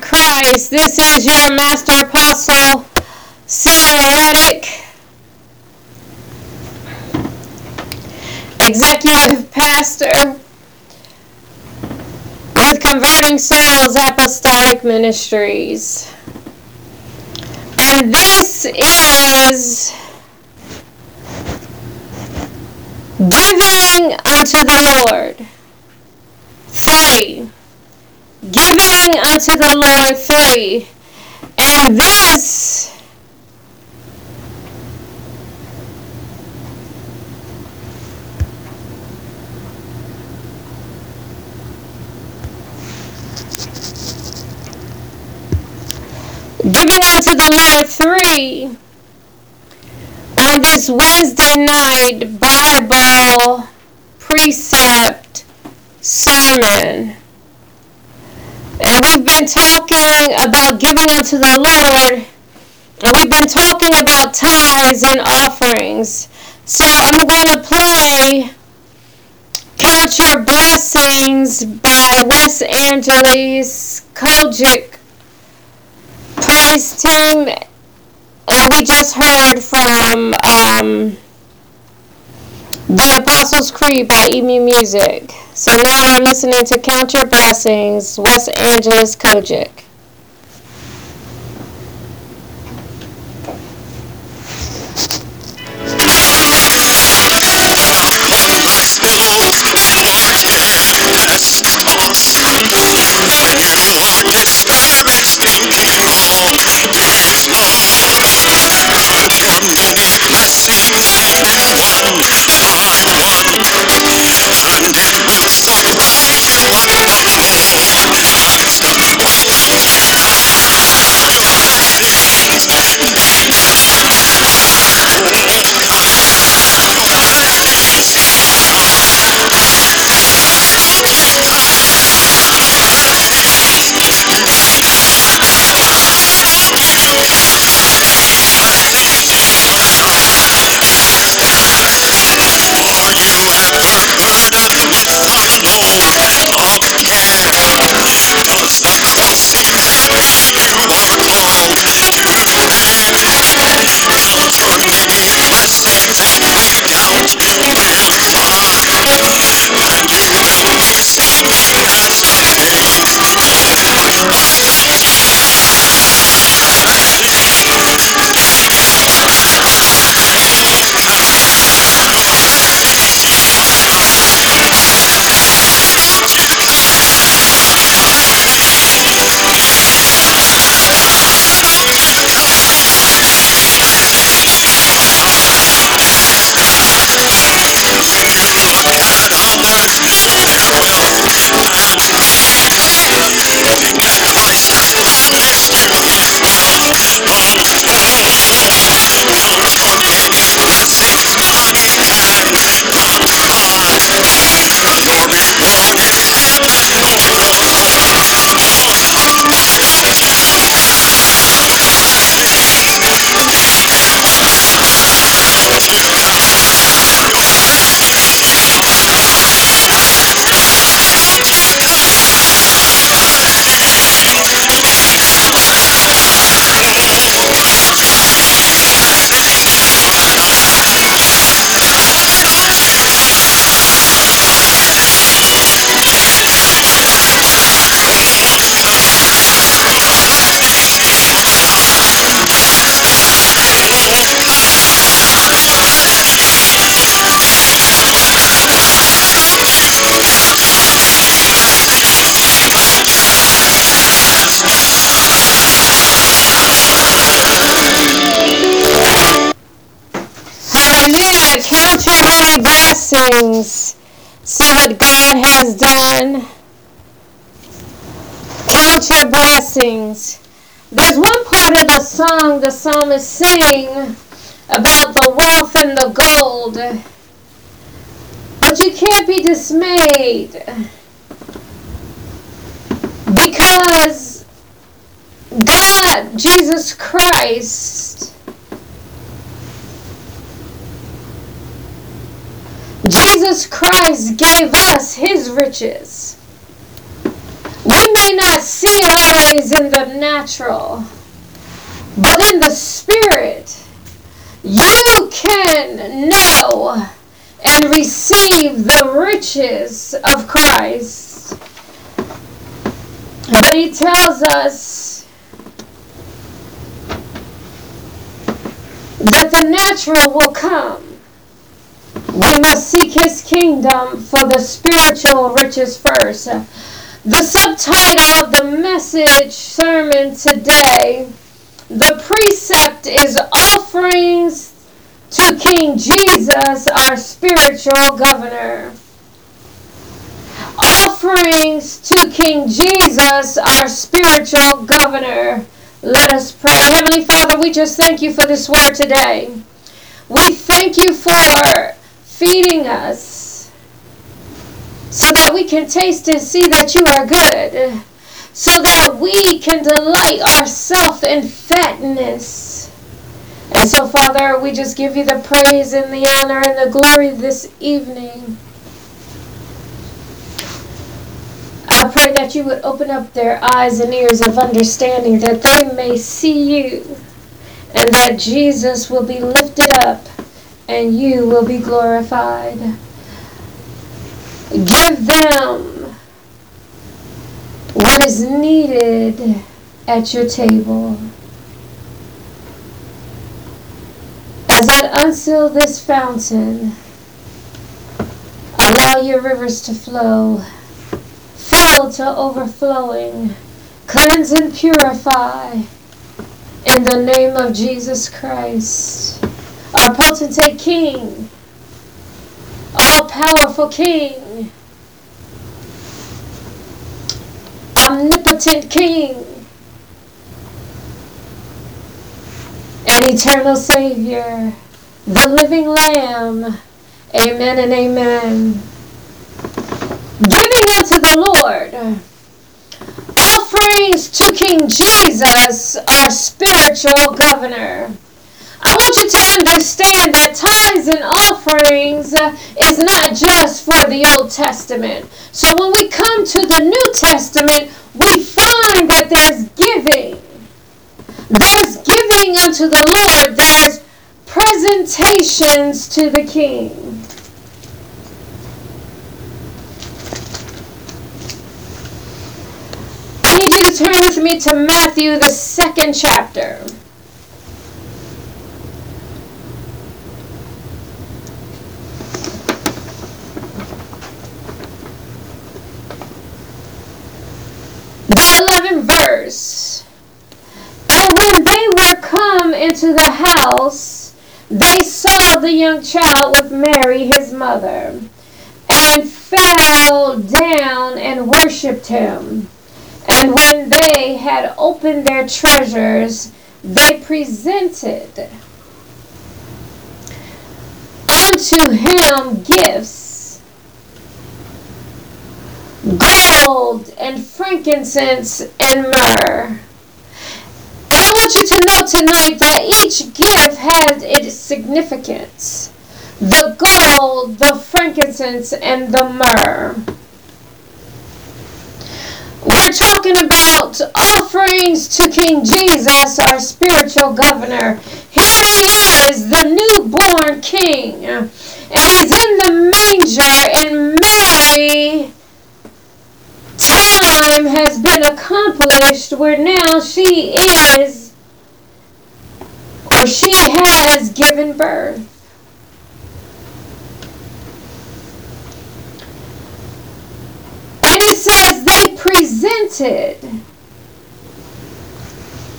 Christ. This is your Master Apostle, Sarah Executive Pastor with Converting Souls Apostolic Ministries. And this is Giving unto the Lord. Three. Giving unto the Lord. Three. And this Giving unto the Lord three on this Wednesday night Bible precept sermon. And we've been talking about giving unto the Lord, and we've been talking about tithes and offerings. So I'm going to play Count Your Blessings by West Angeles COGIC praise team and we just heard from um, the Apostles' Creed by Emu Music. So now we're listening to Count Your Blessings, West Angeles COGIC. Has done. Count your blessings. There's one part of the song the psalmist sing about the wealth and the gold. But you can't be dismayed because God, Jesus Christ, Jesus Christ gave us his riches. We may not see it always in the natural, but in the spirit, you can know and receive the riches of Christ. But he tells us that the natural will come. We must seek his kingdom for the spiritual riches first. The subtitle of the message sermon today, the precept is offerings to King Jesus, our spiritual governor. Offerings to King Jesus, our spiritual governor. Let us pray. Heavenly Father, we just thank you for this word today. We thank you for feeding us so that we can taste and see that you are good, so that we can delight ourselves in fatness. And so, Father, we just give you the praise and the honor and the glory this evening. I pray that you would open up their eyes and ears of understanding that they may see you and that Jesus will be lifted up and you will be glorified. Give them what is needed at your table. As I unseal this fountain, allow your rivers to flow, fill to overflowing, cleanse and purify in the name of Jesus Christ our potentate King, all powerful King, omnipotent King, and eternal Savior, the living Lamb. Amen and amen. Giving unto the Lord offerings to King Jesus, our spiritual governor. I want you to understand that tithes and offerings uh, is not just for the Old Testament. So when we come to the New Testament, we find that there's giving. There's giving unto the Lord. There's presentations to the King. I need you to turn with me to Matthew, the second chapter. the 11th verse. And when they were come into the house, they saw the young child with Mary, his mother, and fell down and worshipped him. And when they had opened their treasures, they presented unto him gifts gold and frankincense and myrrh. I want you to know tonight that each gift has its significance. The gold, the frankincense, and the myrrh. We're talking about offerings to King Jesus, our spiritual governor. Here he is, the newborn king. And he's in the manger, and Mary time has been accomplished where now she is or she has given birth. And it says they presented,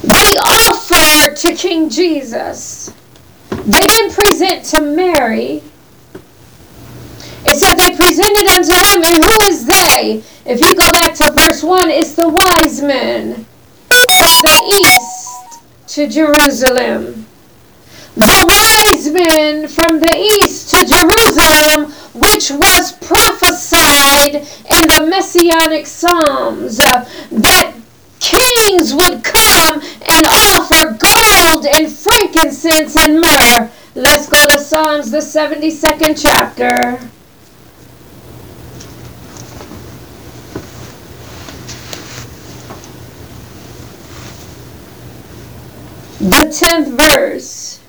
they offered to King Jesus. They didn't present to Mary. It says they presented unto him, and who is they? If you go back to verse 1, it's the wise men from the east to Jerusalem. The wise men from the east to Jerusalem, which was prophesied in the Messianic Psalms, uh, that kings would come and offer gold and frankincense and myrrh. Let's go to Psalms, the 72nd chapter. 10th verse.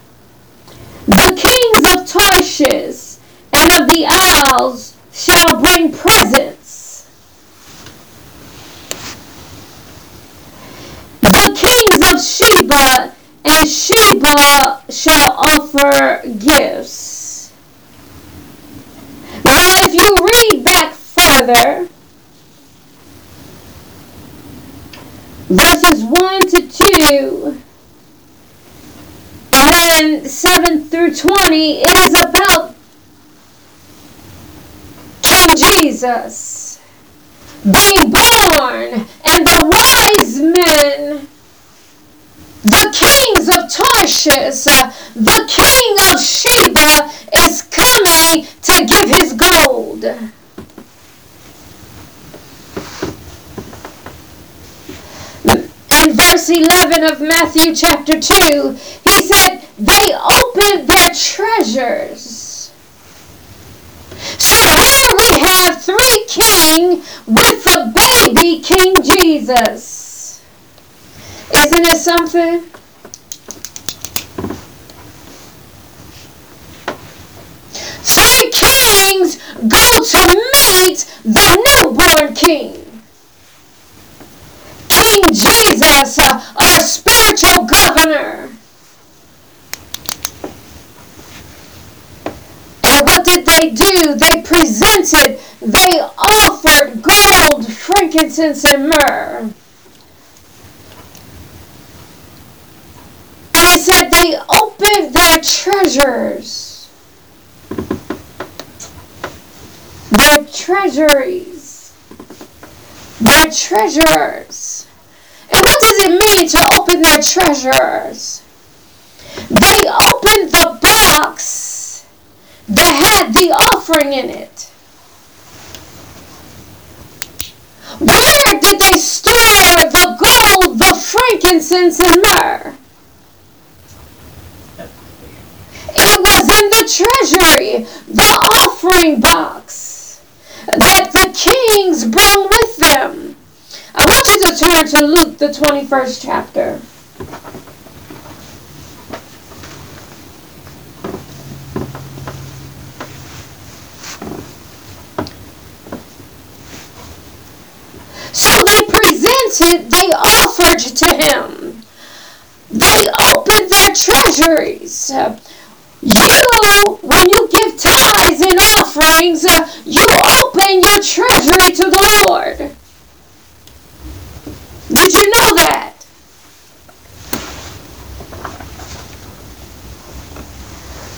The kings of Tarshish and of the isles shall bring presents. The kings of Sheba and Sheba shall offer gifts. Now, if you read back further, verses 1 to 2, and then 7 through 20, it is about King Jesus being born and the wise men the kings of Tarshish, uh, the king of Sheba, is coming to give his gold. In verse 11 of Matthew chapter 2, he said, They opened their treasures. So here we have three king with the baby King Jesus. Isn't it something? Three kings go to meet the newborn king. King Jesus, our spiritual governor. And what did they do? They presented, they offered gold, frankincense, and myrrh. And it said they opened their treasures, their treasuries, their treasures. And what does it mean to open their treasures? They that had the offering in it. Where did they store the gold, the frankincense, and myrrh? It was in the treasury, the offering box that the kings brought with them. I want you to turn to Luke, the 21st chapter. So they presented, they offered to him. They opened their treasuries. You, when you give tithes and offerings, you open your treasury to the Lord. Did you know that?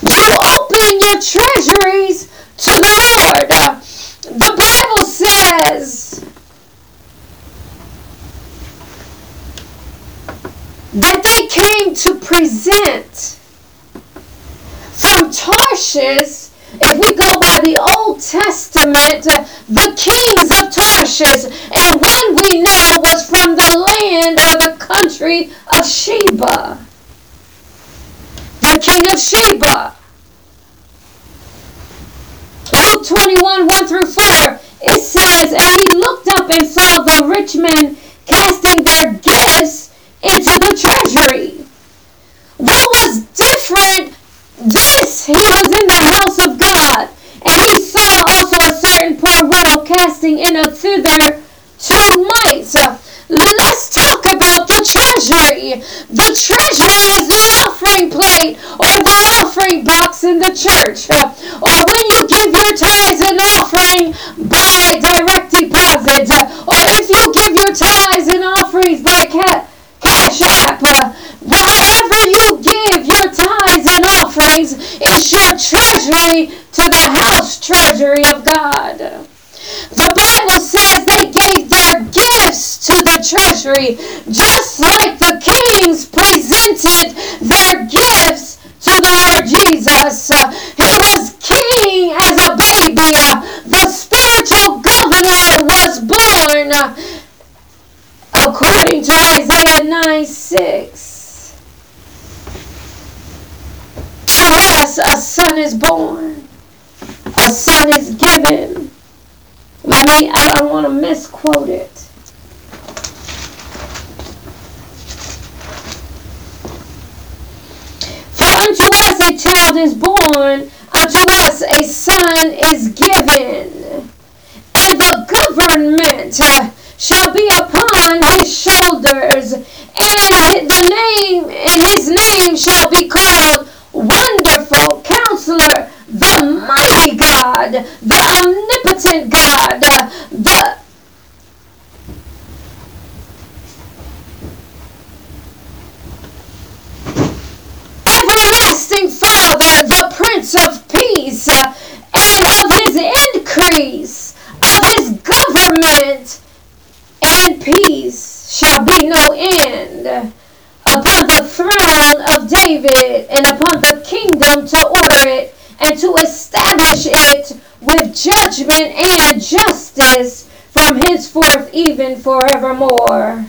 You open your treasuries to the Lord. The Bible says that they came to present from Tarshish, if we go by the Old Testament, the kings of Tarshish, and one we know was from the land or the country of Sheba. The king of Sheba. Luke 21, 1 through 4, it says, And he looked up and saw the rich men casting their gifts into the treasury. What was different this, he was in the house of God, and he saw also a certain poor widow casting in a thither two mites. Let's talk about the treasury. The treasury is the offering plate or the offering box in the church. Or when you give your tithes and offering by direct deposit. Or if you give your tithes and offerings by ca- cash app. Uh, wherever you give your tithes and offerings is your treasury to the house treasury of God. The Bible says they gave their gifts to the treasury, just like the kings presented their gifts to the Lord Jesus. Uh, he was king as a baby. Uh, the spiritual governor was born according to Isaiah 9 6. us a son is born, a son is given. Let me, I don't want to misquote it. For unto us a child is born unto us a son is given, and the government uh, shall be upon his shoulders, and the name and his name shall be called Wonderful Counselor, the Mighty God, the Omnipotent God, the everlasting Father, the Prince of Peace, and of his increase, of his government, and peace shall be no end upon the throne of David and upon the kingdom to order it and to establish it with judgment and justice from henceforth even forevermore.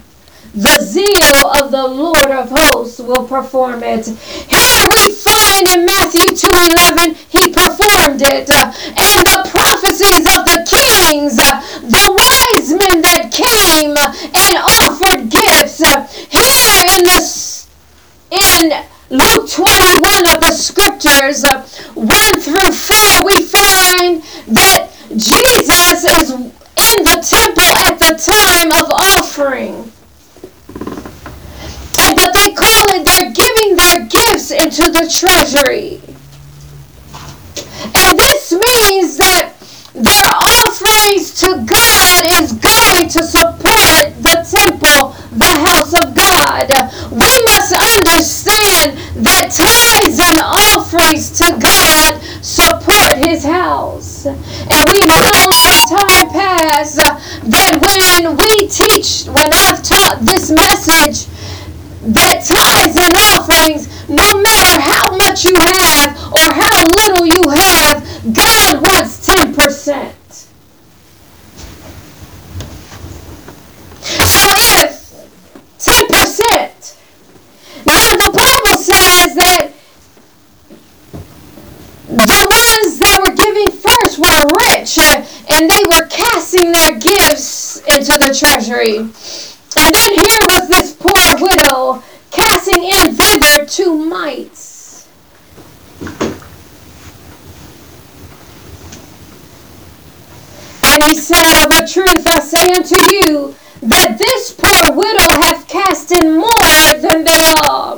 The zeal of the Lord of hosts will perform it. Here we find in Matthew 2.11, he performed it. And the prophecies of the kings, the wise men that came and offered gifts. Here in the in Luke 21 of the scriptures, uh, 1 through 4, we find that Jesus is in the temple at the time of offering and but they call it they're giving their gifts into the treasury. And this means that their offerings to God is going to support the temple, the house of God. We must understand that tithes and offerings to God support his house. And we've known in time past that when we teach, when I've taught this message, that tithes and offerings, no matter how much you have or how little you have, God wants 10%. So if 10%, now the Bible says that the ones that were giving first were rich uh, and they were casting their gifts into the treasury. And then here was this poor widow casting in thither two mites. And he said, Of a truth I say unto you, that this poor widow hath cast in more than they all.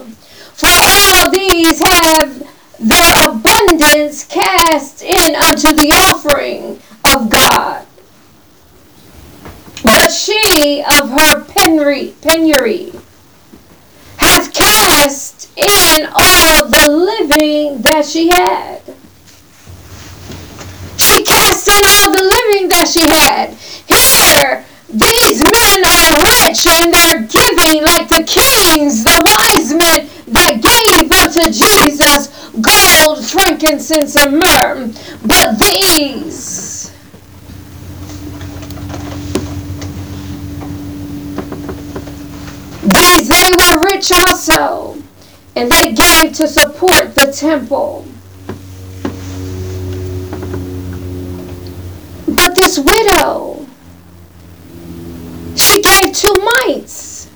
For all these have their abundance cast in unto the offering of God but she of her penury, penury hath cast in all the living that she had. She cast in all the living that she had. Here, these men are rich and they're giving like the kings, the wise men that gave unto Jesus gold, frankincense, and myrrh. But these These they were rich also, and they gave to support the temple. But this widow, she gave two mites.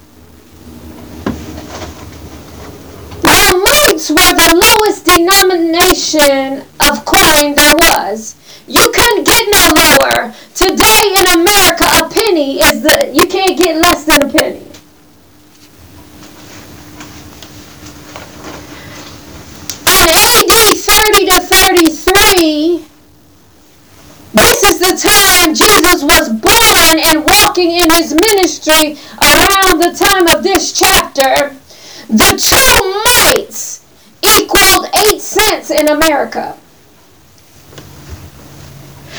Now, mites were the lowest denomination of coin there was. You couldn't get no lower. Today in America, a penny is the you can't get less than a penny. 30 to 33, this is the time Jesus was born and walking in his ministry around the time of this chapter. The two mites equaled 8 cents in America.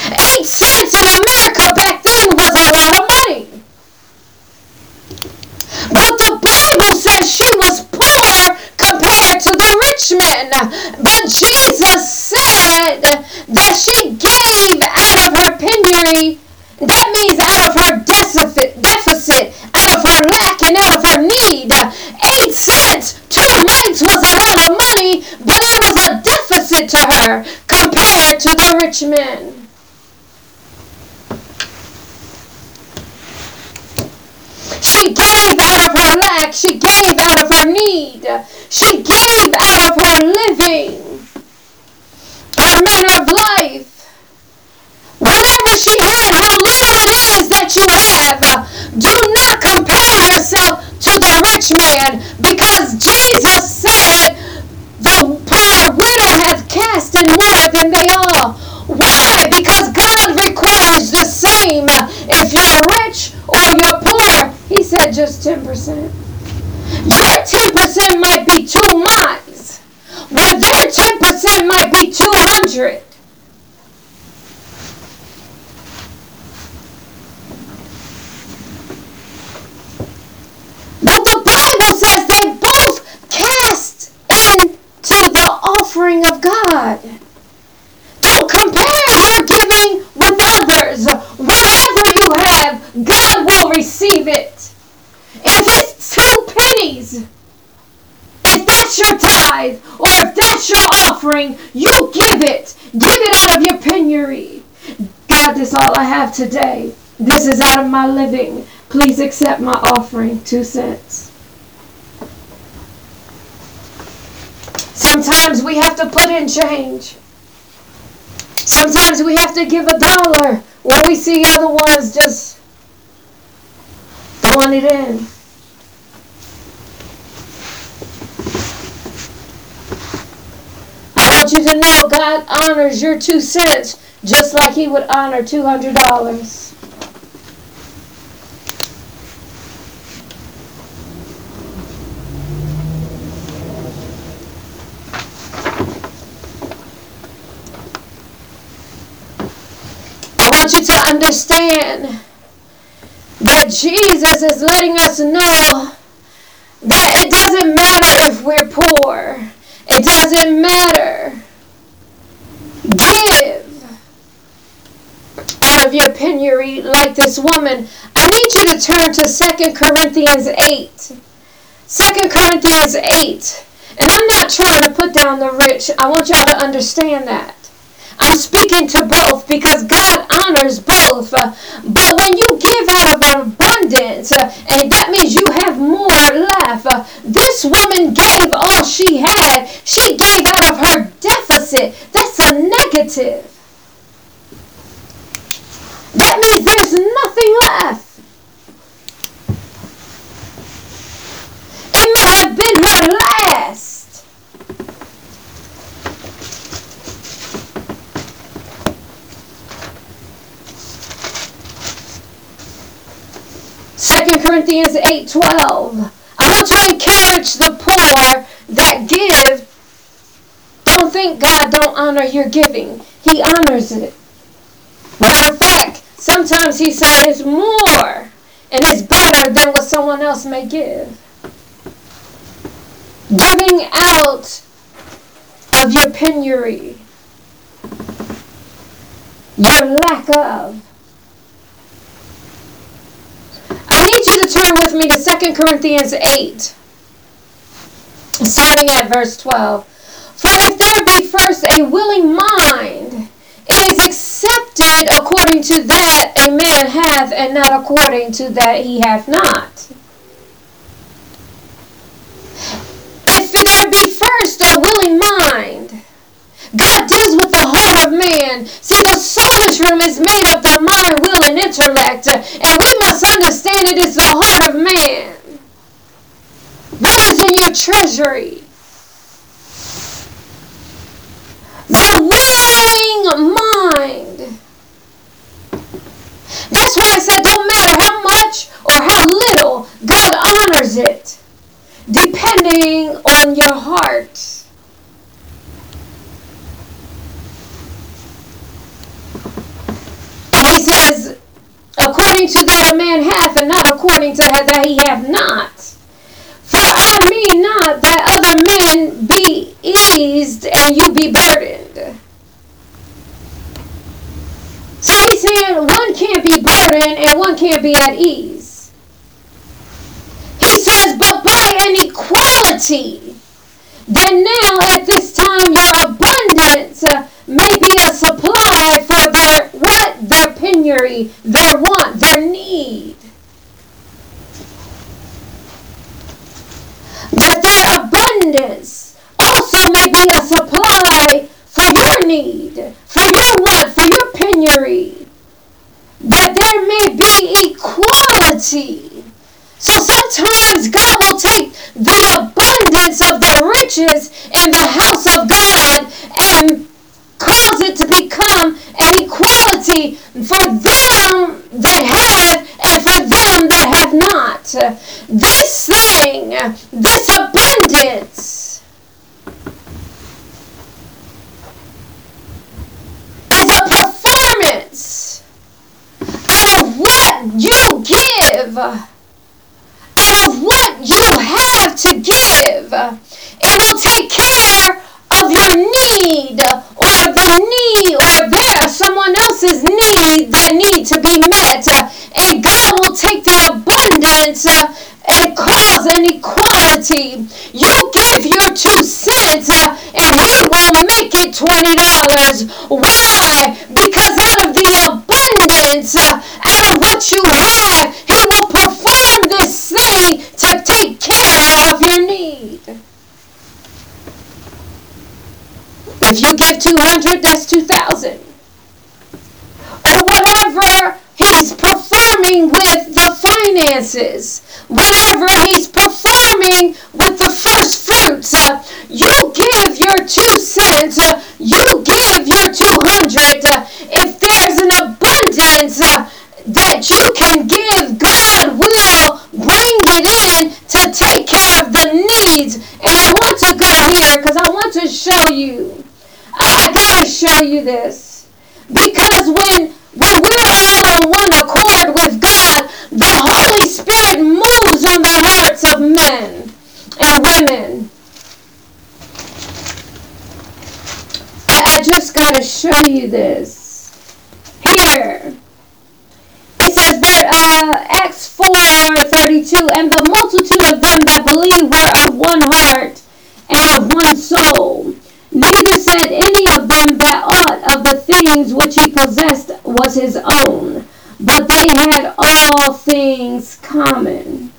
8 cents in America back then was a lot of money. But the Bible says she was compared to the rich man. But Jesus said that she gave out of her penury. That means out of her deficit, deficit, out of her lack, and out of her need. Eight cents, two mites was a lot of money, but it was a deficit to her compared to the rich men. She gave out of her lack. She gave out of her need. She gave out of her living. life. Whatever she had, how little it is that you have, do not compare yourself to the rich man because Jesus said the poor widow hath cast in more than they all. Why? Because God requires the same if you're rich or you're poor. He said just 10%. Your 10% might be two miles, where their 10% might be 200. But the Bible says they both cast into the offering of God. Don't compare your giving with others. Whatever you have, God will receive it. If it's two pennies, if that's your tithe, or if that's your offering, you give it. Give it out of your penury. God, this is all I have today. This is out of my living. Please accept my offering, two cents. Sometimes we have to put in change. Sometimes we have to give a dollar when we see other ones just throwing it in. Want you to know God honors your two cents just like He would honor $200. I want you to understand that Jesus is letting us know that it doesn't matter if we're poor. It doesn't matter. Give out of your penury like this woman. I need you to turn to 2 Corinthians 8. 2 Corinthians 8. And I'm not trying to put down the rich. I want y'all to understand that. I'm speaking to both because God honors both. But when you give out of abundance, uh, and that means you have more left, this woman gave all she had. She gave out of her deficit. That's a negative. 12. I want to encourage the poor that give. Don't think God don't honor your giving. He honors it. Matter of fact, sometimes he says it's more and it's better than what someone else may give. Giving out of your penury, your lack of, turn with me to 2 Corinthians 8, starting at verse 12. For if there be first a willing mind, it is accepted according to that a man hath, and not according to that he hath not. If there be first a willing mind, God deals with the of man. See, the soulish room is made of the mind, will, and intellect. And we must understand it is the heart of man. What is in your treasury? The willing mind. That's why I said don't matter how much or how little, God honors it. Depending on your heart. he says, according to that a man hath, and not according to that he hath not. For I mean not that other men be eased and you be burdened. So he's saying one can't be burdened and one can't be at ease. He says, but by an equality, then now at this time your abundance may be a supply for their what? Their penury, their want, their need. But their abundance also may be a supply for your need, for your want, for your penury. That there may be equality. So sometimes God will take the abundance of the riches in the house of God and them that have and for them that have not. This thing, this abundance, is a performance out of what you give, out of what you have to give. It will take care of your need or the need or there someone else's need that need to be met uh, and God will take the abundance uh, and cause an equality. You give your two cents uh, and he will make it twenty dollars. Why? Because out of the abundance, out of what you have, he will perform this thing to take care of your need. If you give 200, that's 2,000. Or whatever he's performing with the finances, whatever he's performing with the first fruits, uh, you give your two cents, uh, you give your 200. Uh, if there's an abundance, uh, that you can give, God will bring it in to take care of the needs. And I want to go here because I want to show you I gotta show you this. Because when when we're all on one accord with God, the Holy Spirit moves on the hearts of men and women. I, I just gotta show you this. Here. It says that uh, Acts 4 32, and the multitude of them that believed were of one heart and of one soul. Neither said any of them that aught of the things which he possessed was his own, but they had all things common.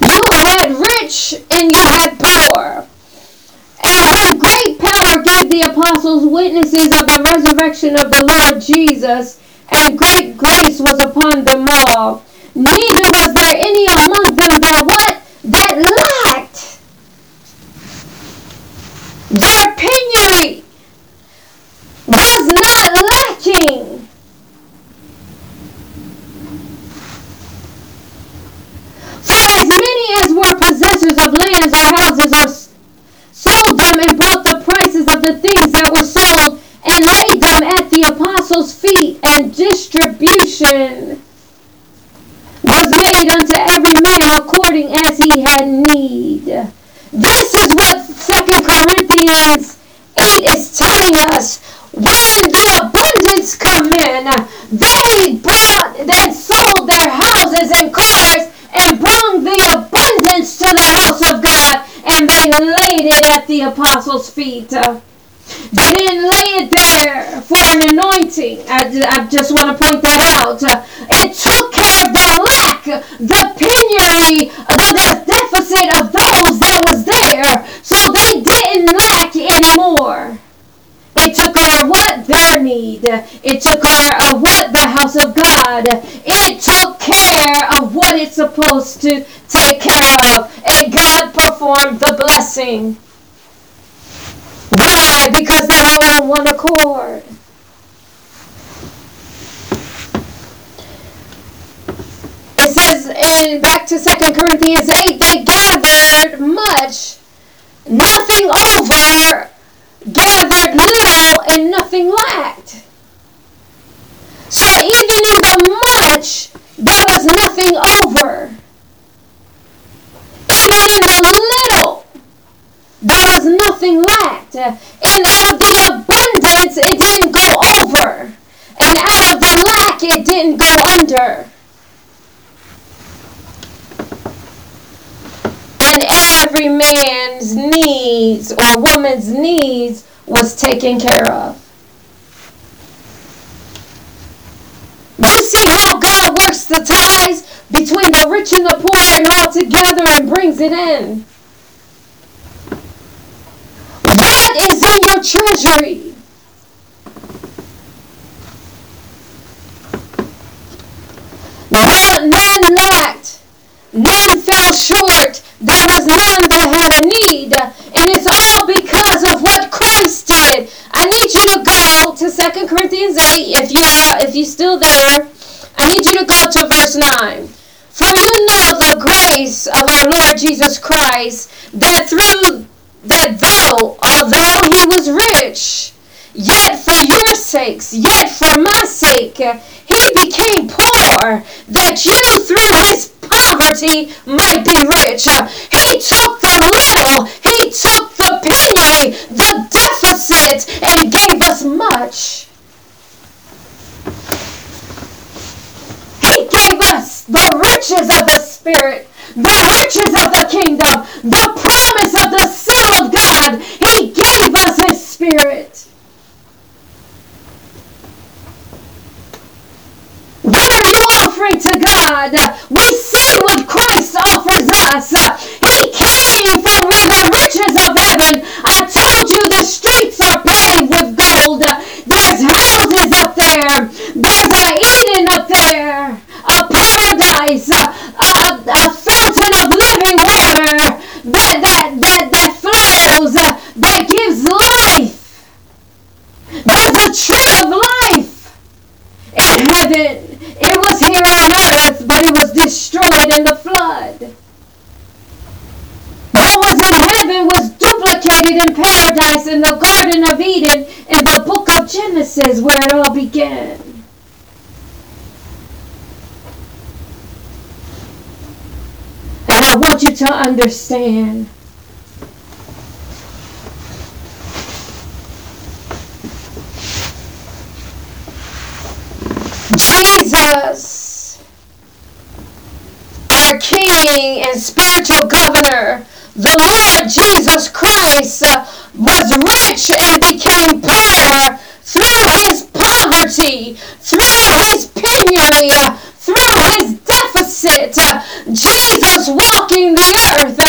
You had rich and you had poor. And great power gave the apostles witnesses of the resurrection of the Lord Jesus, and great grace was upon them all. Neither was there any among them that what? That lacked. Their penury was not lacking. For as many as were possessors of lands or houses or sold them and brought the prices of the things that were sold and laid them at the apostles' feet, and distribution was made unto every man according as he had need. This is what Second Corinthians 8 is telling us. When the abundance come in, they brought, they sold their houses and cars and brought the abundance to the house of God and they laid it at the apostles' feet. They didn't lay it there for an anointing. I, I just want to point that out. It took care of the lack, the penury, the, the deficit of those that was there. So they didn't lack anymore. It took care of what? Their need. It took care of what? The house of God. It took care of what it's supposed to take care of. And God performed the blessing. Why? Because they're all on one accord. It says in back to Second Corinthians 8, they gathered much, nothing over, gathered little, and nothing lacked. So even in the much, there was nothing over. In the little, there was nothing lacked. And out of the abundance, it didn't go over. And out of the lack, it didn't go under. And every man's needs or woman's needs was taken care of. See how God works the ties between the rich and the poor and all together and brings it in. What is in your treasury? None, none lacked. None fell short. There was none that had a need. And it's all because of what Christ did. I need you to go to Second Corinthians 8. If you uh, if you're still there, I need you to go 9. For you know the grace of our Lord Jesus Christ, that through that though, although he was rich, yet for your sakes, yet for my sake, he became poor, that you through his poverty might be rich. He took the little, he took the penury, the deficit, and gave us much. He gave us the riches of the Spirit, the riches of the kingdom, the promise of the Son of God. He gave us His Spirit. What are you offering to God? We see what Christ offers us. He came from where the riches of heaven. I told you the streets are paved with gold. There's houses up there. There's a Eden up there. A paradise. A, a, a fountain of living water that, that, that, that flows, that gives life. There's a tree of life in heaven. It was here on earth, but it was destroyed in the flood. What was in heaven was duplicated in paradise in the Garden of Eden in the book of Genesis where it all began. And I want you to understand Jesus, our King and spiritual governor, the Lord Jesus Christ, uh, was rich and became poor through his poverty, through his penury, uh, through his deficit. Uh, Jesus walking the earth,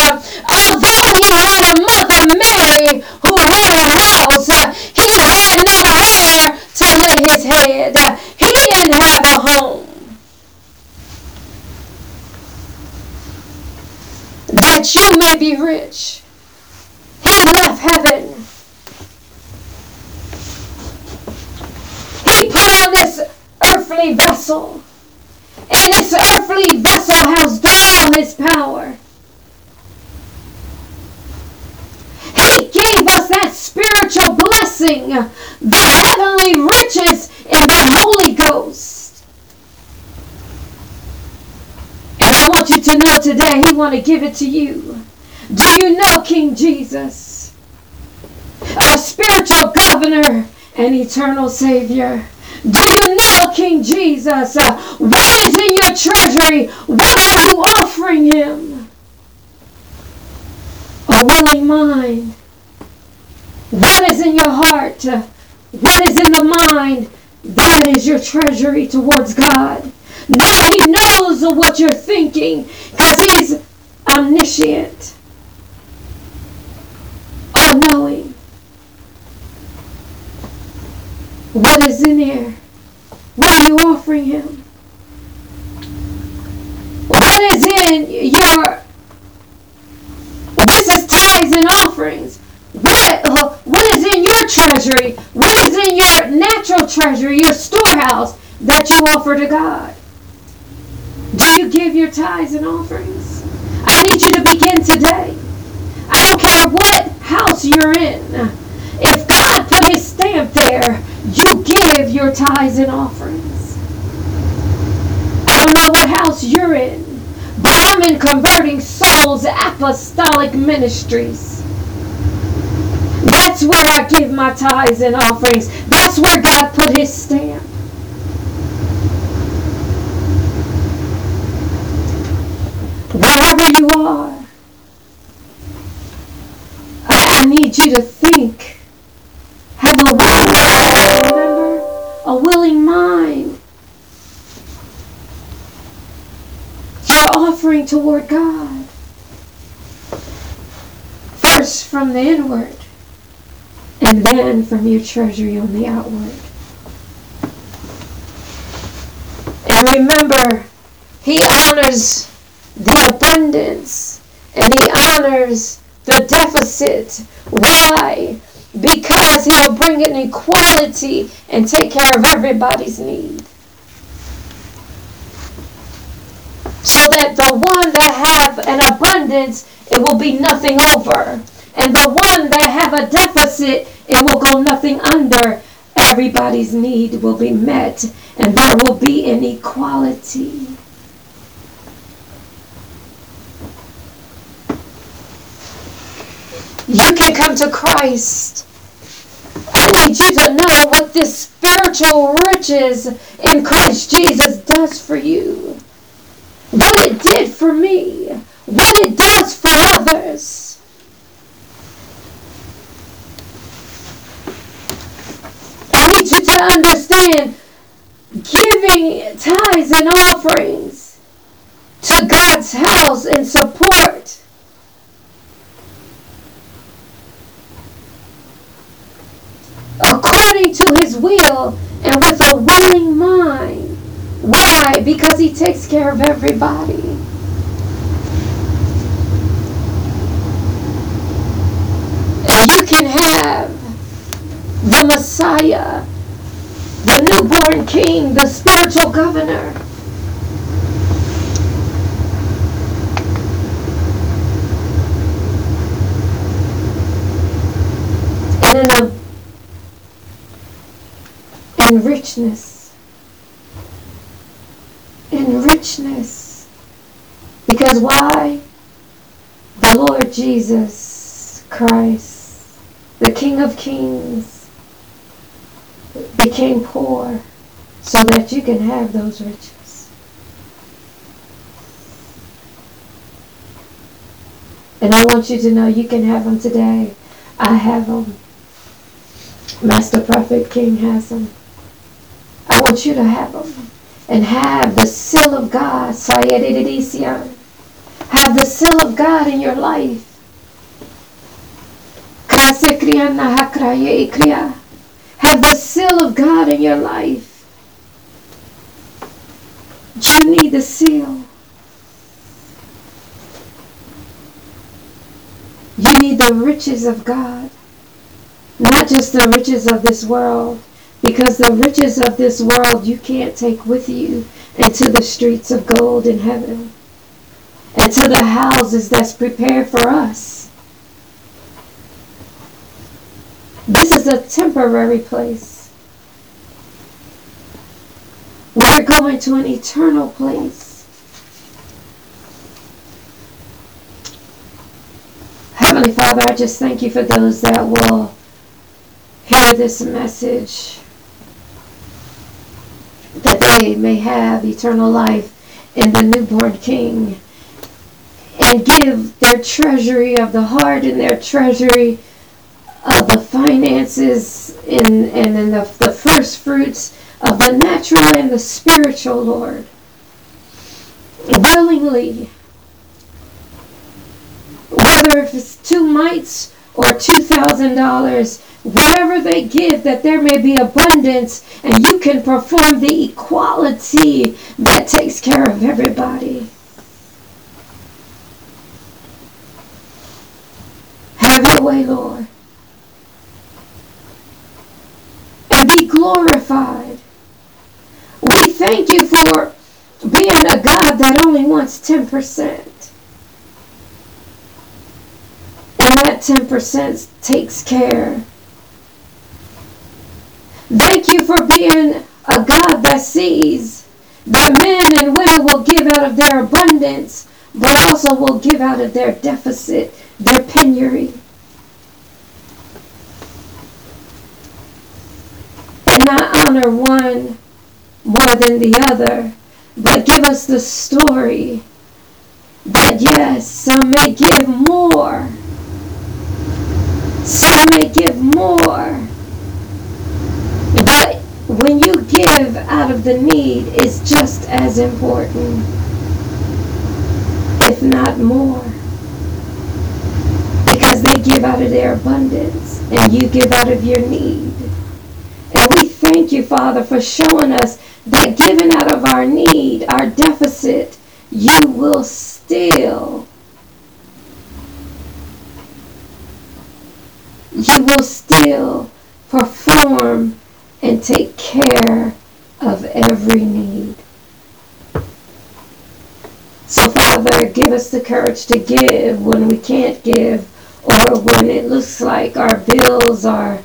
although he had a mother Mary who had a house, he had no hair lay his head. Uh, he didn't have a home. That you may be rich. He left heaven. He put on this earthly vessel. And this earthly vessel has all his power. He gave us that spiritual blessing, the heavenly riches in the Holy Ghost. And I want you to know today, He want to give it to you. Do you know King Jesus? Our spiritual governor and eternal Savior. Do you know King Jesus? Uh, what is in your treasury? What are you offering Him? A willing mind. What is in your heart? What is in the mind? That is your treasury towards God. He knows what you're thinking because He's omniscient, all knowing. What is in there? What are you offering Him? What is in your. This is tithes and offerings. What, uh, what is in your treasury? What is in your natural treasury, your storehouse that you offer to God? Do you give your tithes and offerings? I need you to begin today. I don't care what house you're in. If God put his stamp there, you give your tithes and offerings. I don't know what house you're in, but I'm in converting souls apostolic ministries. That's where I give my tithes and offerings. That's where God put his stamp. Wherever you are, I, I need you to think. Have a willing mind, remember? A willing mind. You're offering toward God. First from the inward, and then from your treasury on the outward. And remember, He honors the abundance and He honors the deficit. Why? Because He'll bring an equality and take care of everybody's need. So that the one that have an abundance, it will be nothing over. And the one that have a deficit, it will go nothing under. Everybody's need will be met and there will be an equality. You can come to Christ. I need you to know what this spiritual riches in Christ Jesus does for you. What it did for me. What it does for others. I need you to understand giving tithes and offerings to God's house and support according to his will and with a willing mind. Why? Because he takes care of everybody. And you can have the Messiah, the newborn king, the spiritual governor. And in a in richness. In richness. Because why? The Lord Jesus Christ, the King of Kings, became poor so that you can have those riches. And I want you to know you can have them today. I have them. Master Prophet King has them. I want you to have them and have the seal of God. Have the seal of God in your life. Have the seal of God in your life. You need the seal. You need the riches of God, not just the riches of this world. Because the riches of this world you can't take with you into the streets of gold in heaven, and to the houses that's prepared for us. This is a temporary place. We're going to an eternal place. Heavenly Father, I just thank you for those that will hear this message that they may have eternal life in the newborn King and give their treasury of the heart and their treasury of the finances and, and in the, the first fruits of the natural and the spiritual, Lord. Willingly. Whether if it's two mites or two thousand dollars, whatever they give, that there may be abundance and you can perform the equality that takes care of everybody. Have your way, Lord. And be glorified. We thank you for being a God that only wants 10%. And that 10% takes care Thank you for being a God that sees that men and women will give out of their abundance, but also will give out of their deficit, their penury. Not honor one more than the other, but give us the story that yes, some may give more. Some may give more. But when you give out of the need, it's just as important, if not more. Because they give out of their abundance, and you give out of your need. And we thank you, Father, for showing us that giving out of our need, our deficit, you will still you will still perform and take care of every need. So, Father, give us the courage to give when we can't give or when it looks like our bills are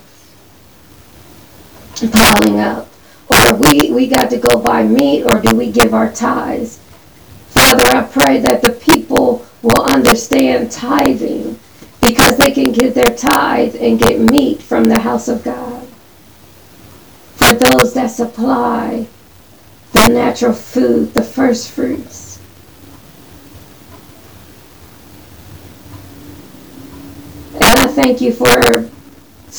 piling up. Or we, we got to go buy meat or do we give our tithes? Father, I pray that the people will understand tithing because they can give their tithe and get meat from the house of God. For those that supply the natural food, the first fruits. And I thank you for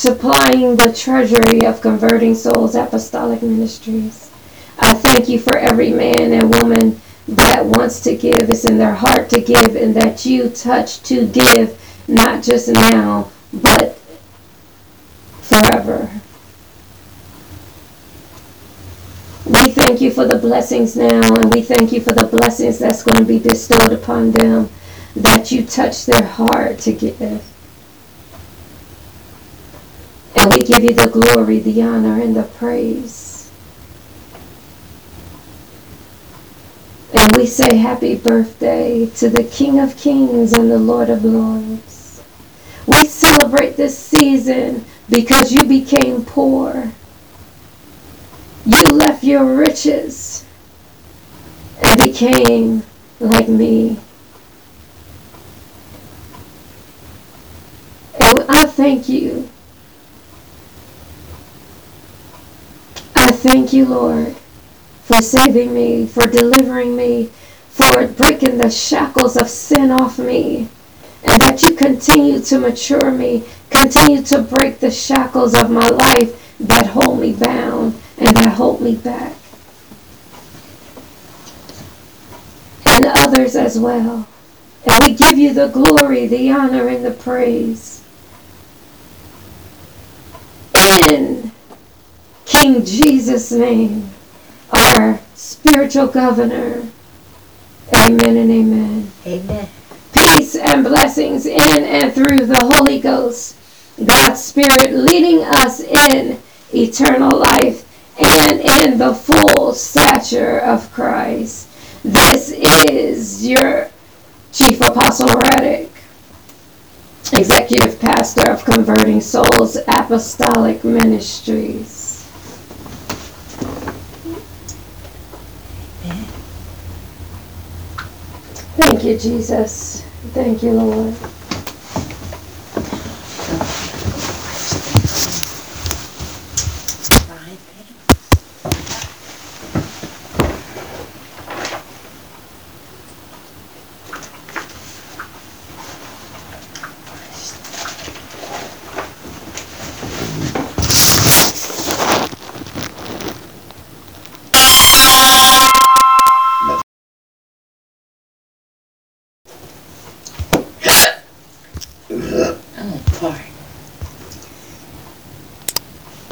supplying the treasury of converting souls apostolic ministries. I thank you for every man and woman that wants to give, it's in their heart to give, and that you touch to give, not just now, but forever. We thank you for the blessings now, and we thank you for the blessings that's going to be bestowed upon them, that you touch their heart to give. And we give you the glory, the honor, and the praise. And we say happy birthday to the King of Kings and the Lord of Lords. We celebrate this season because you became poor. You left your riches and became like me. And I thank you. I thank you, Lord for saving me, for delivering me, for breaking the shackles of sin off me. And that you continue to mature me, continue to break the shackles of my life that hold me bound and that hold me back. And others as well. And we give you the glory, the honor, and the praise. In King Jesus' name our spiritual governor. Amen and amen. Amen. Peace and blessings in and through the Holy Ghost, God's Spirit leading us in eternal life and in the full stature of Christ. This is your Chief Apostle Reddick, Executive Pastor of Converting Souls Apostolic Ministries. Thank you, Jesus. Thank you, Lord.